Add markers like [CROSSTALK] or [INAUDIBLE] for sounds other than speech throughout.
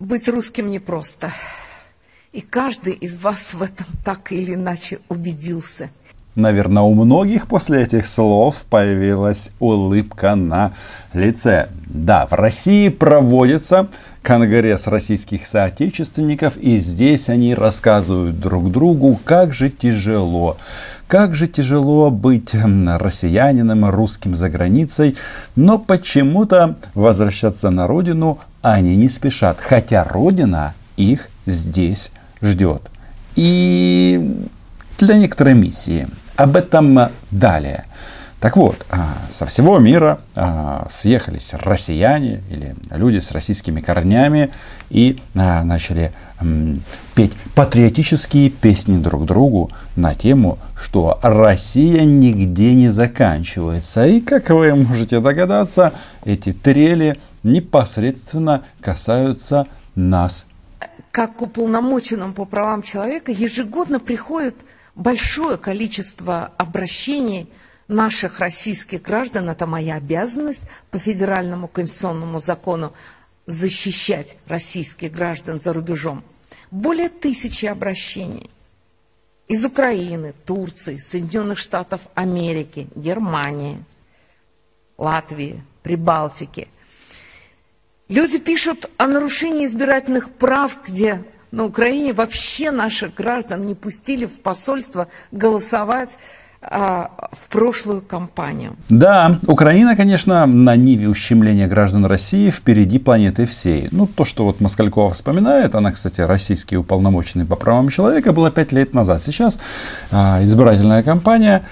быть русским непросто. И каждый из вас в этом так или иначе убедился. Наверное, у многих после этих слов появилась улыбка на лице. Да, в России проводится Конгресс российских соотечественников, и здесь они рассказывают друг другу, как же тяжело. Как же тяжело быть россиянином, русским за границей, но почему-то возвращаться на родину они не спешат, хотя родина их здесь ждет. И для некоторой миссии. Об этом далее. Так вот, а, со всего мира а, съехались россияне или люди с российскими корнями и а, начали петь патриотические песни друг другу на тему, что Россия нигде не заканчивается. И, как вы можете догадаться, эти трели непосредственно касаются нас. Как к уполномоченному по правам человека ежегодно приходит большое количество обращений наших российских граждан, это моя обязанность по федеральному конституционному закону защищать российских граждан за рубежом. Более тысячи обращений из Украины, Турции, Соединенных Штатов Америки, Германии, Латвии, Прибалтики. Люди пишут о нарушении избирательных прав, где на Украине вообще наших граждан не пустили в посольство голосовать в прошлую кампанию. Да, Украина, конечно, на ниве ущемления граждан России впереди планеты всей. Ну, то, что вот Москалькова вспоминает, она, кстати, российский уполномоченный по правам человека, была пять лет назад. Сейчас а, избирательная кампания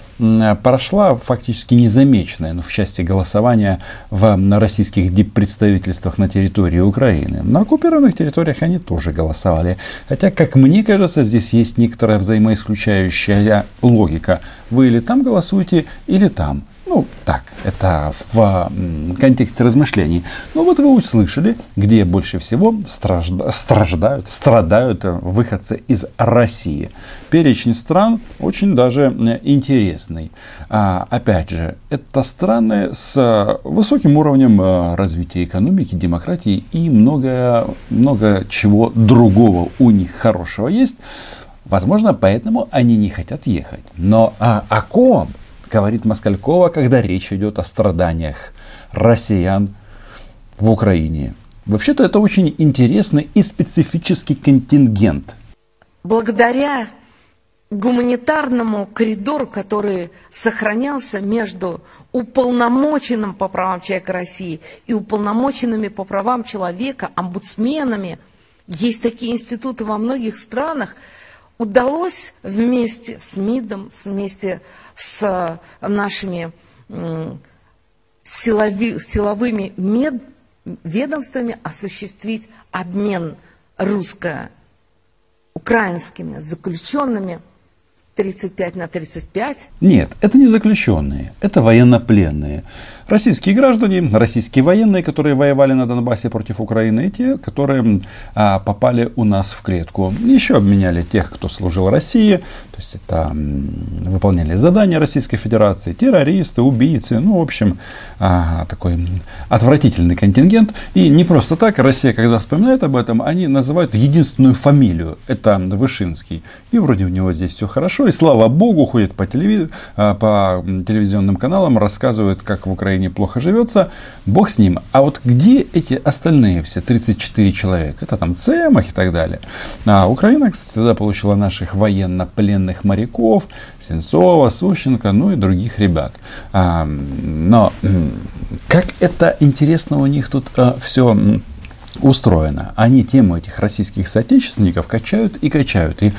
прошла фактически незамеченная ну, в части голосования в, российских представительствах на территории Украины. На оккупированных территориях они тоже голосовали. Хотя, как мне кажется, здесь есть некоторая взаимоисключающая логика. Вы или там голосуете, или там. Ну, так, это в контексте размышлений. Но вот вы услышали, где больше всего стражда, страждают, страдают выходцы из России. Перечень стран очень даже интересный. А, опять же, это страны с высоким уровнем э, развития экономики, демократии и много, много чего другого у них хорошего есть. Возможно, поэтому они не хотят ехать. Но а, о ком говорит Москалькова, когда речь идет о страданиях россиян в Украине. Вообще-то это очень интересный и специфический контингент. Благодаря гуманитарному коридору, который сохранялся между уполномоченным по правам человека России и уполномоченными по правам человека, омбудсменами, есть такие институты во многих странах, удалось вместе с МИДом, вместе с нашими силови, силовыми мед, ведомствами осуществить обмен русско-украинскими заключенными 35 на 35? Нет, это не заключенные, это военнопленные. Российские граждане, российские военные, которые воевали на Донбассе против Украины, и те, которые а, попали у нас в клетку. Еще обменяли тех, кто служил России, то есть это выполняли задания Российской Федерации, террористы, убийцы, ну, в общем, а, такой отвратительный контингент. И не просто так, Россия, когда вспоминает об этом, они называют единственную фамилию, это Вышинский. И вроде у него здесь все хорошо, и слава богу, ходит по, телевиз... А, по телевизионным каналам, рассказывает, как в Украине неплохо живется, бог с ним. А вот где эти остальные все 34 человека? Это там Цемах и так далее. А Украина, кстати, тогда получила наших военно-пленных моряков, Сенцова, Сущенко, ну и других ребят. А, но как это интересно у них тут а, все устроено. Они тему этих российских соотечественников качают и качают. И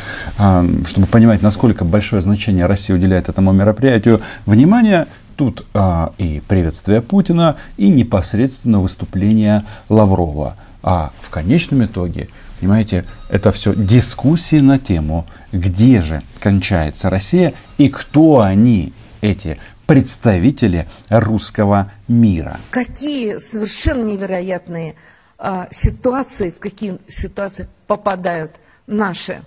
чтобы понимать, насколько большое значение Россия уделяет этому мероприятию, внимание, Тут а, и приветствие Путина, и непосредственно выступление Лаврова. А в конечном итоге, понимаете, это все дискуссии на тему, где же кончается Россия и кто они, эти представители русского мира. Какие совершенно невероятные а, ситуации, в какие ситуации попадают наши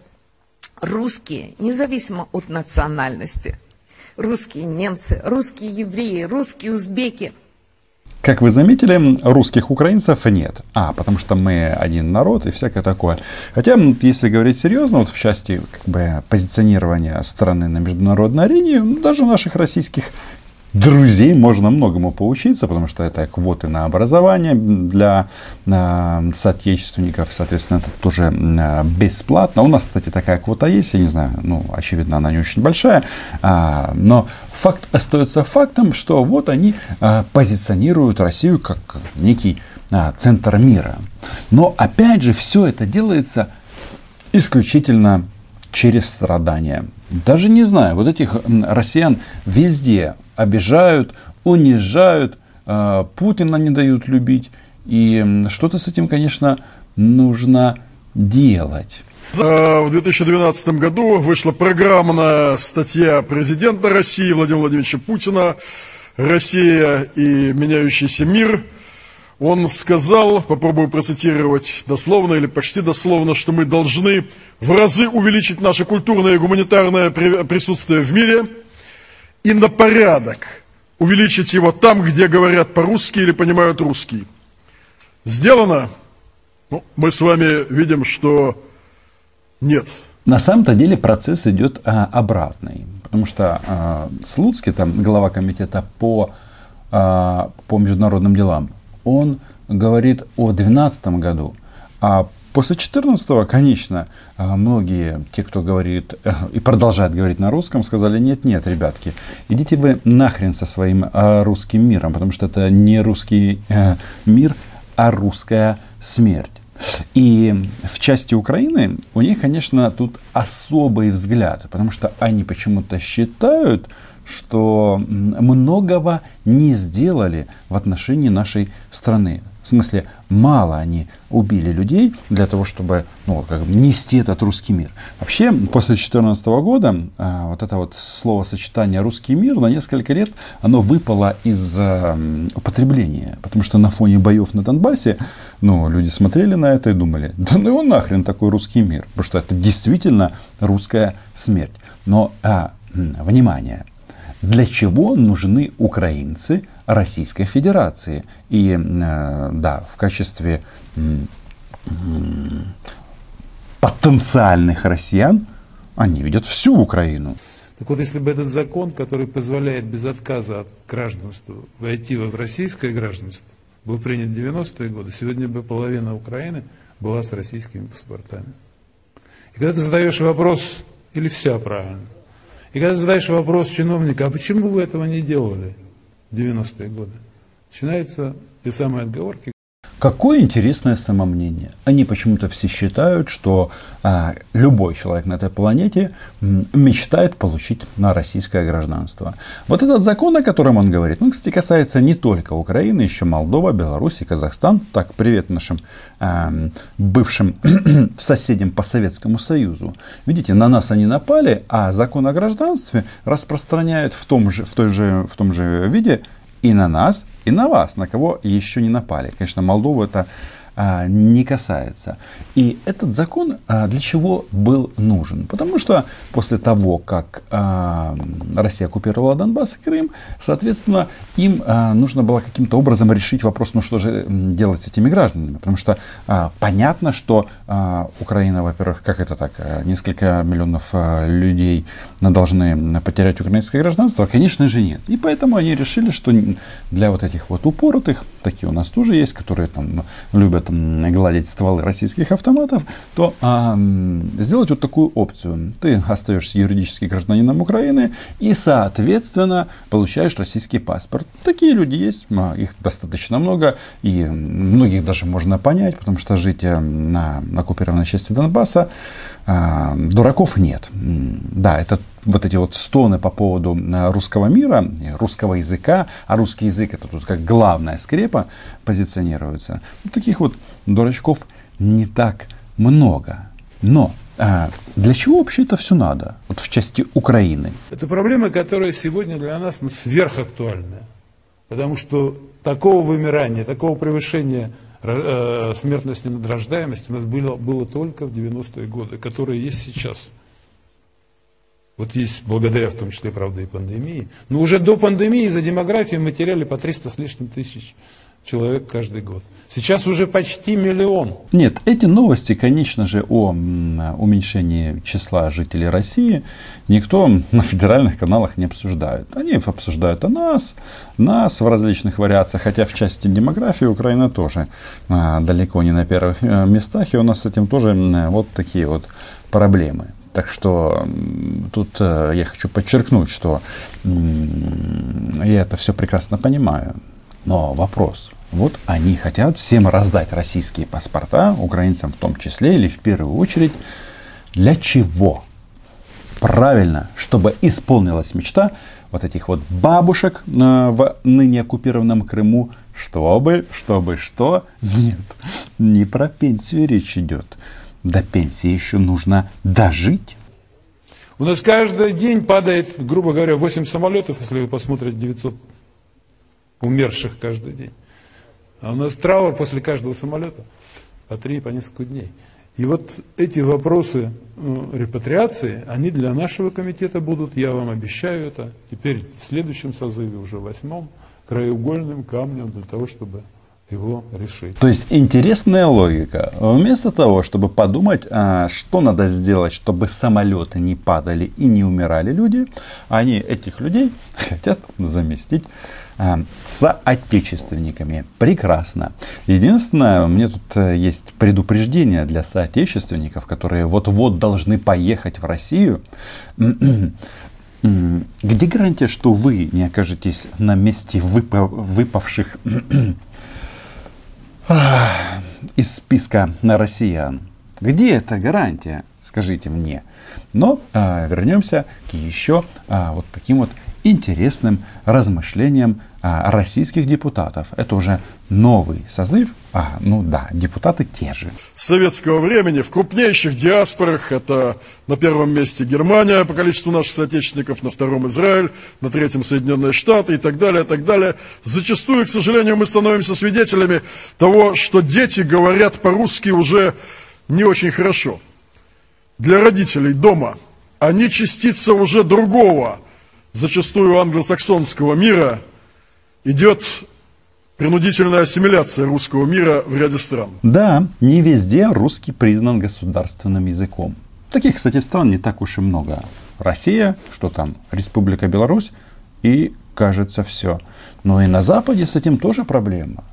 русские, независимо от национальности – русские немцы, русские евреи, русские узбеки. как вы заметили, русских украинцев нет. А, потому что мы один народ и всякое такое. Хотя, если говорить серьезно, вот в части как бы, позиционирования страны на международной арене, ну, даже наших российских друзей можно многому поучиться, потому что это квоты на образование для э, соотечественников, соответственно, это тоже э, бесплатно. У нас, кстати, такая квота есть, я не знаю, ну, очевидно, она не очень большая, э, но факт остается фактом, что вот они э, позиционируют Россию как некий центр мира. Но, опять же, все это делается исключительно через страдания. Даже не знаю, вот этих россиян везде обижают, унижают, а, Путина не дают любить. И что-то с этим, конечно, нужно делать. В 2012 году вышла программная статья президента России Владимира Владимировича Путина «Россия и меняющийся мир». Он сказал, попробую процитировать дословно или почти дословно, что мы должны в разы увеличить наше культурное и гуманитарное присутствие в мире – и на порядок увеличить его там, где говорят по-русски или понимают русский. Сделано? Ну, мы с вами видим, что нет. На самом-то деле процесс идет а, обратный. Потому что а, Слуцкий, там, глава комитета по, а, по международным делам, он говорит о 2012 году, а После 14-го, конечно, а, многие, те, кто говорит э, и продолжает говорить на русском, сказали, нет, нет, ребятки, идите вы нахрен со своим а, русским миром, потому что это не русский э, мир, а русская смерть. И в части Украины у них, конечно, тут особый взгляд, потому что они почему-то считают, что многого не сделали в отношении нашей страны. В смысле, мало они убили людей для того, чтобы ну, как бы нести этот русский мир. Вообще, после 2014 года а, вот это вот словосочетание «русский мир» на несколько лет оно выпало из а, употребления. Потому что на фоне боев на Донбассе ну, люди смотрели на это и думали, да ну его нахрен такой русский мир. Потому что это действительно русская смерть. Но, а, внимание, для чего нужны украинцы Российской Федерации. И э, да, в качестве потенциальных россиян они видят всю Украину. Так вот, если бы этот закон, который позволяет без отказа от гражданства войти в российское гражданство, был принят в 90-е годы, сегодня бы половина Украины была с российскими паспортами. И когда ты задаешь вопрос, или вся правильно, и когда задаешь вопрос чиновника, а почему вы этого не делали? 90-е годы. Начинаются те самые отговорки. Какое интересное самомнение. Они почему-то все считают, что а, любой человек на этой планете мечтает получить на российское гражданство. Вот этот закон, о котором он говорит, он, кстати, касается не только Украины, еще Молдова, Беларусь и Казахстан. Так, привет нашим а, бывшим [CLEARS THROAT] соседям по Советскому Союзу. Видите, на нас они напали, а закон о гражданстве распространяют в том же, в той же, в том же виде и на нас, и на вас, на кого еще не напали. Конечно, Молдову это а, не касается. И этот закон а, для чего был нужен? Потому что после того, как а, Россия оккупировала Донбасс и Крым, соответственно, им нужно было каким-то образом решить вопрос, ну что же делать с этими гражданами. Потому что понятно, что Украина, во-первых, как это так, несколько миллионов людей должны потерять украинское гражданство, конечно же нет. И поэтому они решили, что для вот этих вот упоротых, такие у нас тоже есть, которые там любят любят гладить стволы российских автоматов, то а, сделать вот такую опцию. Ты остаешься юридически гражданином Украины и, соответственно, получаешь российский паспорт. Такие люди есть, а, их достаточно много, и многих даже можно понять, потому что жить э, на оккупированной части Донбасса а, дураков нет. Да, это вот эти вот стоны по поводу э, русского мира, русского языка, а русский язык это тут как главная скрепа позиционируется. Вот таких вот дурачков не так много. Но а для чего вообще это все надо? Вот в части Украины. Это проблема, которая сегодня для нас ну, сверхактуальная. Потому что такого вымирания, такого превышения э, смертности над рождаемостью у нас было, было только в 90-е годы, которые есть сейчас. Вот есть благодаря в том числе, правда, и пандемии. Но уже до пандемии за демографию мы теряли по 300 с лишним тысяч человек каждый год. Сейчас уже почти миллион. Нет, эти новости, конечно же, о уменьшении числа жителей России никто [LAUGHS] на федеральных каналах не обсуждает. Они обсуждают о нас, нас в различных вариациях, хотя в части демографии Украина тоже а, далеко не на первых э, местах, и у нас с этим тоже вот такие вот проблемы. Так что тут э, я хочу подчеркнуть, что я это все прекрасно понимаю. Но вопрос, вот они хотят всем раздать российские паспорта, украинцам в том числе, или в первую очередь, для чего? Правильно, чтобы исполнилась мечта вот этих вот бабушек э, в ныне оккупированном Крыму, чтобы, чтобы что? Нет, не про пенсию речь идет. До пенсии еще нужно дожить. У нас каждый день падает, грубо говоря, 8 самолетов, если вы посмотрите 900 умерших каждый день. А у нас траур после каждого самолета по три, по несколько дней. И вот эти вопросы ну, репатриации, они для нашего комитета будут, я вам обещаю это, теперь в следующем созыве, уже восьмом, краеугольным камнем для того, чтобы его решить. То есть интересная логика. Вместо того, чтобы подумать, а, что надо сделать, чтобы самолеты не падали и не умирали люди, они этих людей [LAUGHS] хотят заместить а, соотечественниками. Прекрасно. Единственное, мне тут э, есть предупреждение для соотечественников, которые вот-вот должны поехать в Россию. [CLEARS THROAT] Где гарантия, что вы не окажетесь на месте выпавших [CLEARS THROAT] из списка на россиян. Где эта гарантия? Скажите мне. Но а, вернемся к еще а, вот таким вот интересным размышлениям российских депутатов. Это уже новый созыв, а, ну да, депутаты те же. С советского времени в крупнейших диаспорах, это на первом месте Германия по количеству наших соотечественников, на втором Израиль, на третьем Соединенные Штаты и так далее, и так далее. Зачастую, к сожалению, мы становимся свидетелями того, что дети говорят по-русски уже не очень хорошо. Для родителей дома они частица уже другого – зачастую англосаксонского мира идет принудительная ассимиляция русского мира в ряде стран. Да, не везде русский признан государственным языком. Таких, кстати, стран не так уж и много. Россия, что там, Республика Беларусь и, кажется, все. Но и на Западе с этим тоже проблема.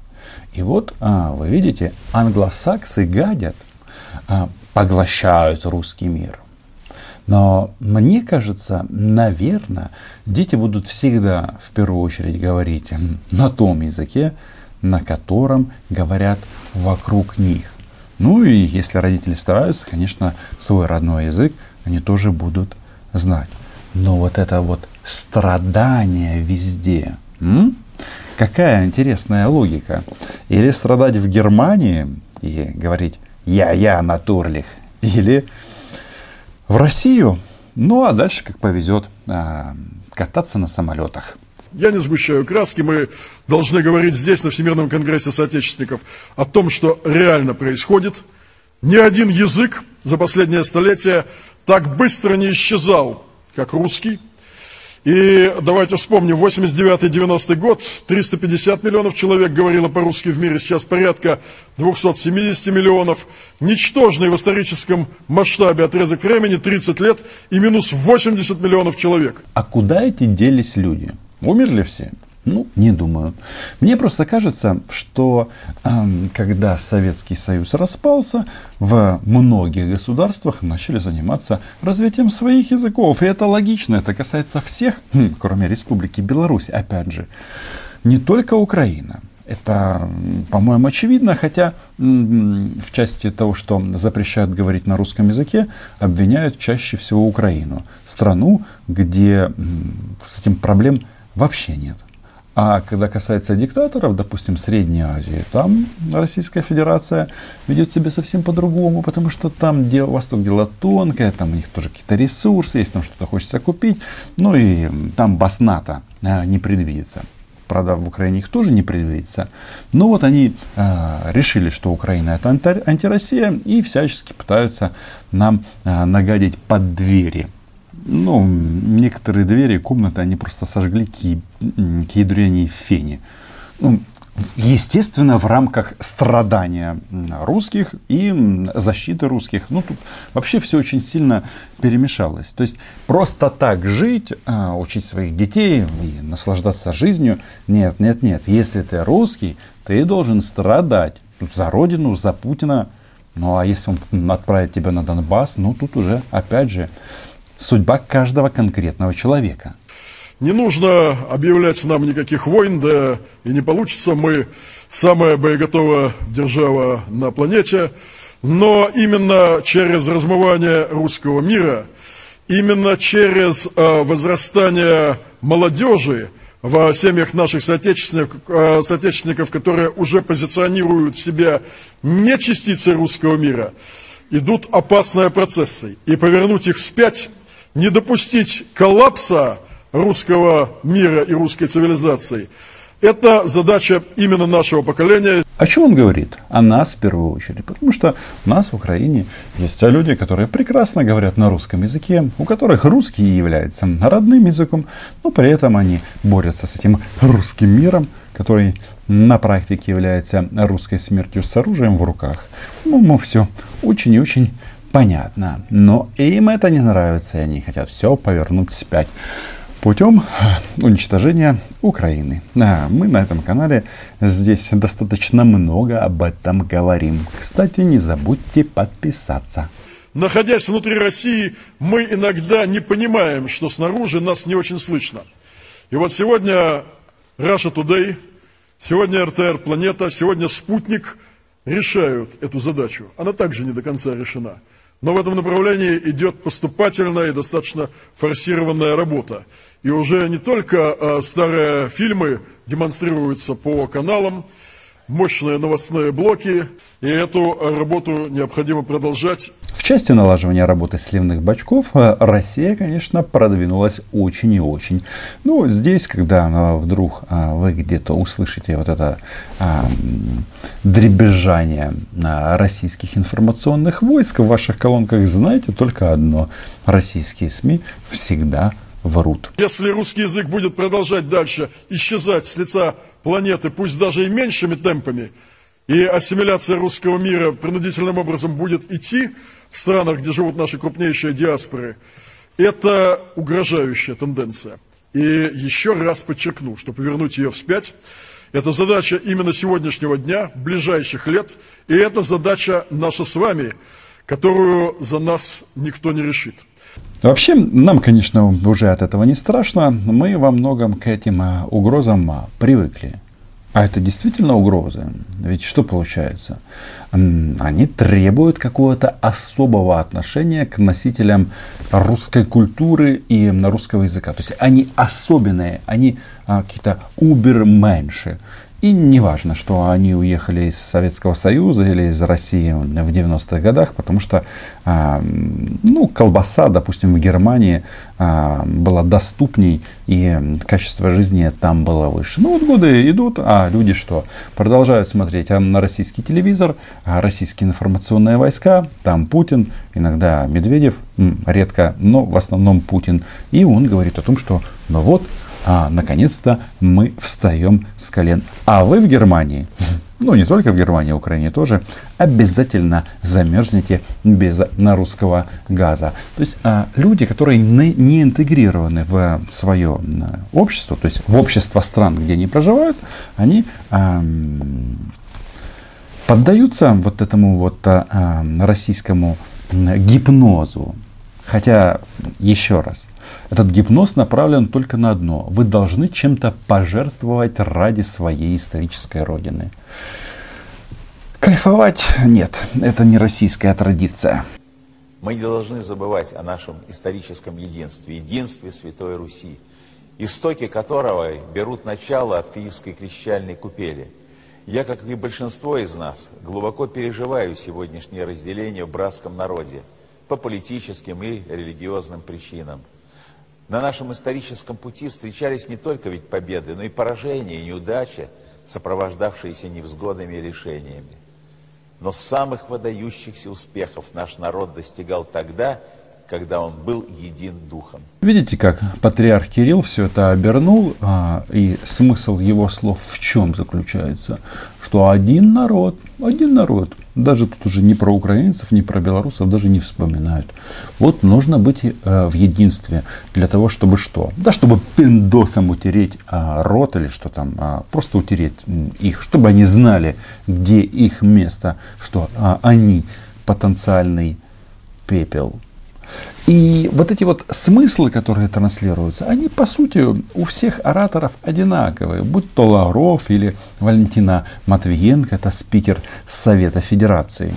И вот, а, вы видите, англосаксы гадят, а, поглощают русский мир. Но мне кажется, наверное, дети будут всегда в первую очередь говорить на том языке, на котором говорят вокруг них. Ну и если родители стараются, конечно, свой родной язык они тоже будут знать. Но вот это вот страдание везде. М? Какая интересная логика. Или страдать в Германии и говорить «я-я, натурлих», или в Россию. Ну а дальше, как повезет, а, кататься на самолетах. Я не сгущаю краски, мы должны говорить здесь, на Всемирном конгрессе соотечественников, о том, что реально происходит. Ни один язык за последнее столетие так быстро не исчезал, как русский. И давайте вспомним, 89-90 год, 350 миллионов человек говорило по-русски в мире, сейчас порядка 270 миллионов. Ничтожный в историческом масштабе отрезок времени, 30 лет и минус 80 миллионов человек. А куда эти делись люди? Умерли все? Ну, не думаю. Мне просто кажется, что э, когда Советский Союз распался, в многих государствах начали заниматься развитием своих языков. И это логично, это касается всех, хм, кроме Республики Беларусь, опять же. Не только Украина. Это, по-моему, очевидно, хотя в части того, что запрещают говорить на русском языке, обвиняют чаще всего Украину. Страну, где с этим проблем вообще нет. А когда касается диктаторов, допустим, Средней Азии, там Российская Федерация ведет себя совсем по-другому, потому что там дело, Восток дело тонкое, там у них тоже какие-то ресурсы, есть там что-то хочется купить, ну и там басната а, не предвидится. Правда, в Украине их тоже не предвидится. Но вот они э, решили, что Украина это анти- антироссия и всячески пытаются нам э, нагадить под двери ну, некоторые двери, комнаты, они просто сожгли к, к ядрене фене. Ну, естественно, в рамках страдания русских и защиты русских. Ну, тут вообще все очень сильно перемешалось. То есть просто так жить, а, учить своих детей и наслаждаться жизнью. Нет, нет, нет. Если ты русский, ты должен страдать за родину, за Путина. Ну а если он отправит тебя на Донбасс, ну тут уже, опять же, судьба каждого конкретного человека. Не нужно объявлять нам никаких войн, да и не получится. Мы самая боеготовая держава на планете. Но именно через размывание русского мира, именно через э, возрастание молодежи в семьях наших соотечественников, э, соотечественников, которые уже позиционируют себя не частицей русского мира, идут опасные процессы. И повернуть их вспять, не допустить коллапса русского мира и русской цивилизации. Это задача именно нашего поколения. О чем он говорит? О нас в первую очередь. Потому что у нас в Украине есть люди, которые прекрасно говорят на русском языке, у которых русский является родным языком, но при этом они борются с этим русским миром, который на практике является русской смертью с оружием в руках. Ну, ну все очень и очень понятно. Но им это не нравится, и они хотят все повернуть вспять путем уничтожения Украины. А мы на этом канале здесь достаточно много об этом говорим. Кстати, не забудьте подписаться. Находясь внутри России, мы иногда не понимаем, что снаружи нас не очень слышно. И вот сегодня Russia Today, сегодня РТР Планета, сегодня Спутник решают эту задачу. Она также не до конца решена. Но в этом направлении идет поступательная и достаточно форсированная работа. И уже не только э, старые фильмы демонстрируются по каналам, мощные новостные блоки, и эту работу необходимо продолжать. В части налаживания работы сливных бачков э, Россия, конечно, продвинулась очень и очень. Но здесь, когда вдруг э, вы где-то услышите вот это а, дребезжание российских информационных войск в ваших колонках, знаете только одно. Российские СМИ всегда врут. Если русский язык будет продолжать дальше исчезать с лица планеты, пусть даже и меньшими темпами, и ассимиляция русского мира принудительным образом будет идти в странах, где живут наши крупнейшие диаспоры, это угрожающая тенденция. И еще раз подчеркну, что повернуть ее вспять – это задача именно сегодняшнего дня, ближайших лет, и это задача наша с вами, которую за нас никто не решит. Вообще, нам, конечно, уже от этого не страшно. Мы во многом к этим а, угрозам а, привыкли. А это действительно угрозы. Ведь что получается? Они требуют какого-то особого отношения к носителям русской культуры и русского языка. То есть они особенные, они а, какие-то уберменши. И не важно, что они уехали из Советского Союза или из России в 90-х годах, потому что а, ну, колбаса, допустим, в Германии а, была доступней и качество жизни там было выше. Ну вот годы идут, а люди что? Продолжают смотреть на российский телевизор, российские информационные войска, там Путин, иногда Медведев, редко, но в основном Путин. И он говорит о том, что ну вот, а, наконец-то мы встаем с колен. А вы в Германии, ну не только в Германии, в Украине тоже, обязательно замерзнете без на русского газа. То есть а, люди, которые не, не интегрированы в свое общество, то есть в общество стран, где они проживают, они а, поддаются вот этому вот а, российскому гипнозу. Хотя, еще раз, этот гипноз направлен только на одно. Вы должны чем-то пожертвовать ради своей исторической родины. Кайфовать нет, это не российская традиция. Мы не должны забывать о нашем историческом единстве, единстве Святой Руси, истоки которого берут начало от Киевской крещальной купели. Я, как и большинство из нас, глубоко переживаю сегодняшнее разделение в братском народе по политическим и религиозным причинам – на нашем историческом пути встречались не только ведь победы, но и поражения и неудачи, сопровождавшиеся невзгодами и решениями. Но самых выдающихся успехов наш народ достигал тогда, когда он был един духом. Видите, как патриарх Кирилл все это обернул, а, и смысл его слов в чем заключается? Что один народ, один народ, даже тут уже не про украинцев, не про белорусов даже не вспоминают. Вот нужно быть э, в единстве для того, чтобы что? Да, чтобы пиндосом утереть а, рот или что там, а, просто утереть их, чтобы они знали, где их место, что а, они потенциальный пепел. И вот эти вот смыслы, которые транслируются, они по сути у всех ораторов одинаковые. Будь то Лавров или Валентина Матвиенко, это спикер Совета Федерации.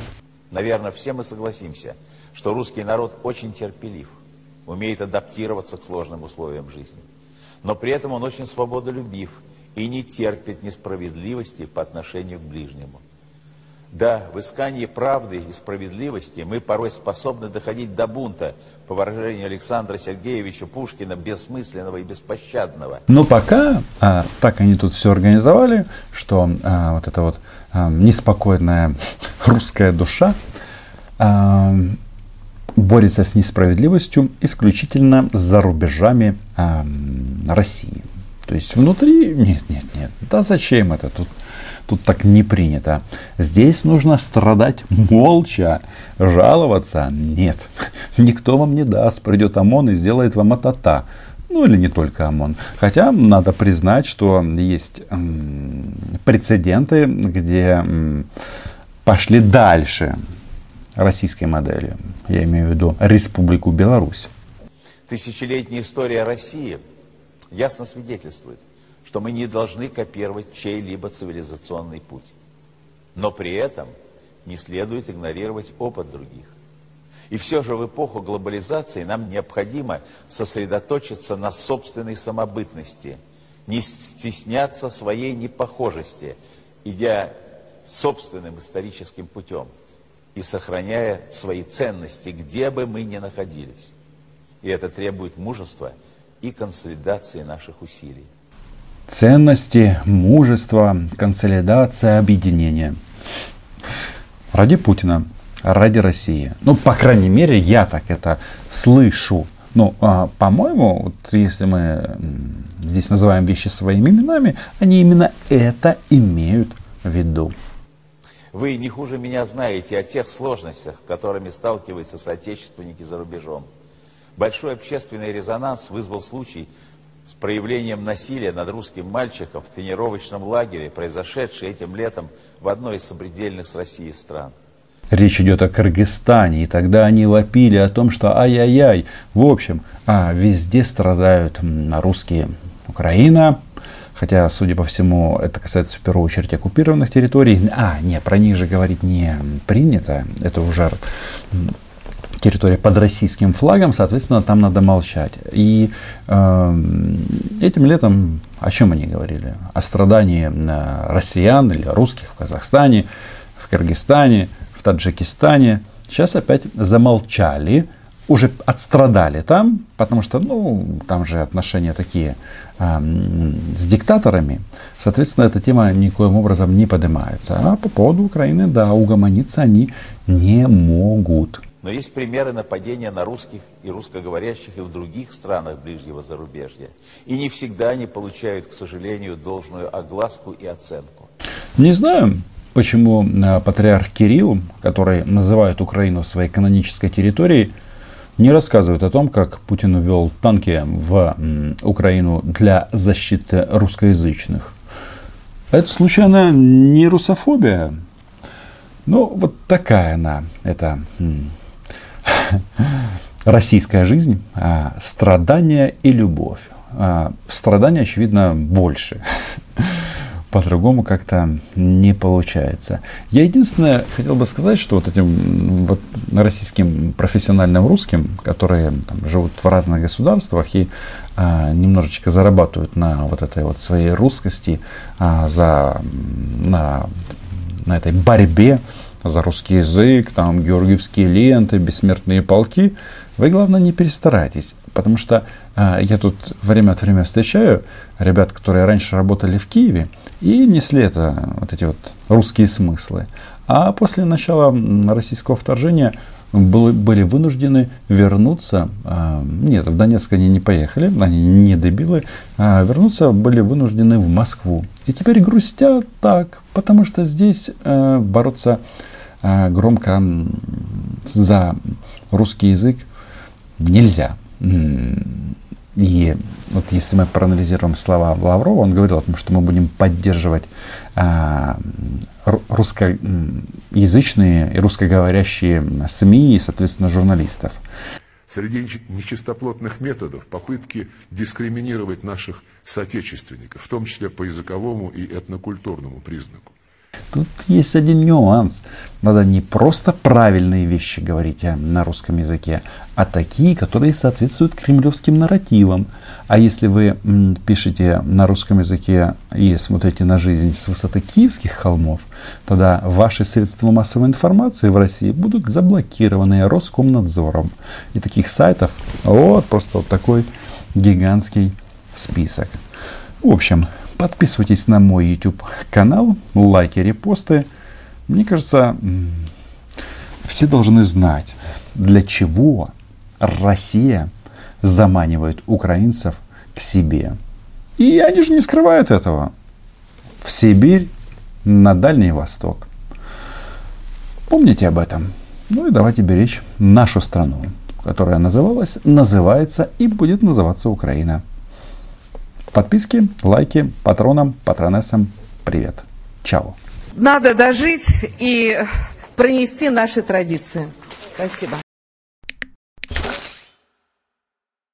Наверное, все мы согласимся, что русский народ очень терпелив, умеет адаптироваться к сложным условиям жизни. Но при этом он очень свободолюбив и не терпит несправедливости по отношению к ближнему. Да, в искании правды и справедливости мы порой способны доходить до бунта, по выражению Александра Сергеевича Пушкина, бессмысленного и беспощадного. Но пока а, так они тут все организовали, что а, вот эта вот а, неспокойная русская душа а, борется с несправедливостью исключительно за рубежами а, России. То есть внутри, нет, нет, нет, да зачем это? Тут Тут так не принято. Здесь нужно страдать молча, жаловаться. Нет, [LAUGHS] никто вам не даст. Придет ОМОН и сделает вам атата. Ну или не только ОМОН. Хотя надо признать, что есть м, прецеденты, где м, пошли дальше российской модели. Я имею в виду Республику Беларусь. Тысячелетняя история России ясно свидетельствует, что мы не должны копировать чей-либо цивилизационный путь. Но при этом не следует игнорировать опыт других. И все же в эпоху глобализации нам необходимо сосредоточиться на собственной самобытности, не стесняться своей непохожести, идя собственным историческим путем и сохраняя свои ценности, где бы мы ни находились. И это требует мужества и консолидации наших усилий ценности, мужество, консолидация, объединение. Ради Путина, ради России. Ну, по крайней мере, я так это слышу. Ну, а, по-моему, вот если мы здесь называем вещи своими именами, они именно это имеют в виду. Вы не хуже меня знаете о тех сложностях, которыми сталкиваются соотечественники за рубежом. Большой общественный резонанс вызвал случай с проявлением насилия над русским мальчиком в тренировочном лагере, произошедшей этим летом в одной из сопредельных с Россией стран. Речь идет о Кыргызстане, и тогда они вопили о том, что ай-яй-яй. В общем, а везде страдают русские. Украина, хотя, судя по всему, это касается в первую очередь оккупированных территорий. А, не, про них же говорить не принято. Это уже территория под российским флагом, соответственно, там надо молчать. И э, этим летом о чем они говорили? О страдании э, россиян или русских в Казахстане, в Кыргызстане, в Таджикистане. Сейчас опять замолчали, уже отстрадали там, потому что, ну, там же отношения такие э, с диктаторами. Соответственно, эта тема никоим образом не поднимается. А по поводу Украины, да, угомониться они не могут. Но есть примеры нападения на русских и русскоговорящих и в других странах ближнего зарубежья. И не всегда они получают, к сожалению, должную огласку и оценку. Не знаю, почему э, патриарх Кирилл, который называет Украину своей канонической территорией, не рассказывает о том, как Путин увел танки в Украину для защиты русскоязычных. Это случайно не русофобия? Ну, вот такая она, это российская жизнь, а, страдания и любовь. А, страдания, очевидно, больше. [LAUGHS] По-другому как-то не получается. Я единственное хотел бы сказать, что вот этим вот российским профессиональным русским, которые там, живут в разных государствах и а, немножечко зарабатывают на вот этой вот своей русскости, а, за, на, на этой борьбе за русский язык, там георгиевские ленты, бессмертные полки, вы, главное, не перестарайтесь. Потому что э, я тут время от времени встречаю ребят, которые раньше работали в Киеве и несли это, вот эти вот русские смыслы. а после начала российского вторжения были вынуждены вернуться. А, нет, в Донецк они не поехали, они не дебилы. А вернуться были вынуждены в Москву. И теперь грустят так, потому что здесь э, бороться э, громко за русский язык нельзя. И вот если мы проанализируем слова Лаврова, он говорил о том, что мы будем поддерживать а, русскоязычные и русскоговорящие СМИ и, соответственно, журналистов. Среди нечистоплотных методов попытки дискриминировать наших соотечественников, в том числе по языковому и этнокультурному признаку. Тут есть один нюанс. Надо не просто правильные вещи говорить а, на русском языке, а такие, которые соответствуют кремлевским нарративам. А если вы пишете на русском языке и смотрите на жизнь с высоты киевских холмов, тогда ваши средства массовой информации в России будут заблокированы Роскомнадзором. И таких сайтов вот просто вот такой гигантский список. В общем, Подписывайтесь на мой YouTube канал, лайки, репосты. Мне кажется, все должны знать, для чего Россия заманивает украинцев к себе. И они же не скрывают этого. В Сибирь, на Дальний Восток. Помните об этом. Ну и давайте беречь нашу страну, которая называлась, называется и будет называться Украина. Подписки, лайки, патронам, патронессам привет. Чао. Надо дожить и пронести наши традиции. Спасибо.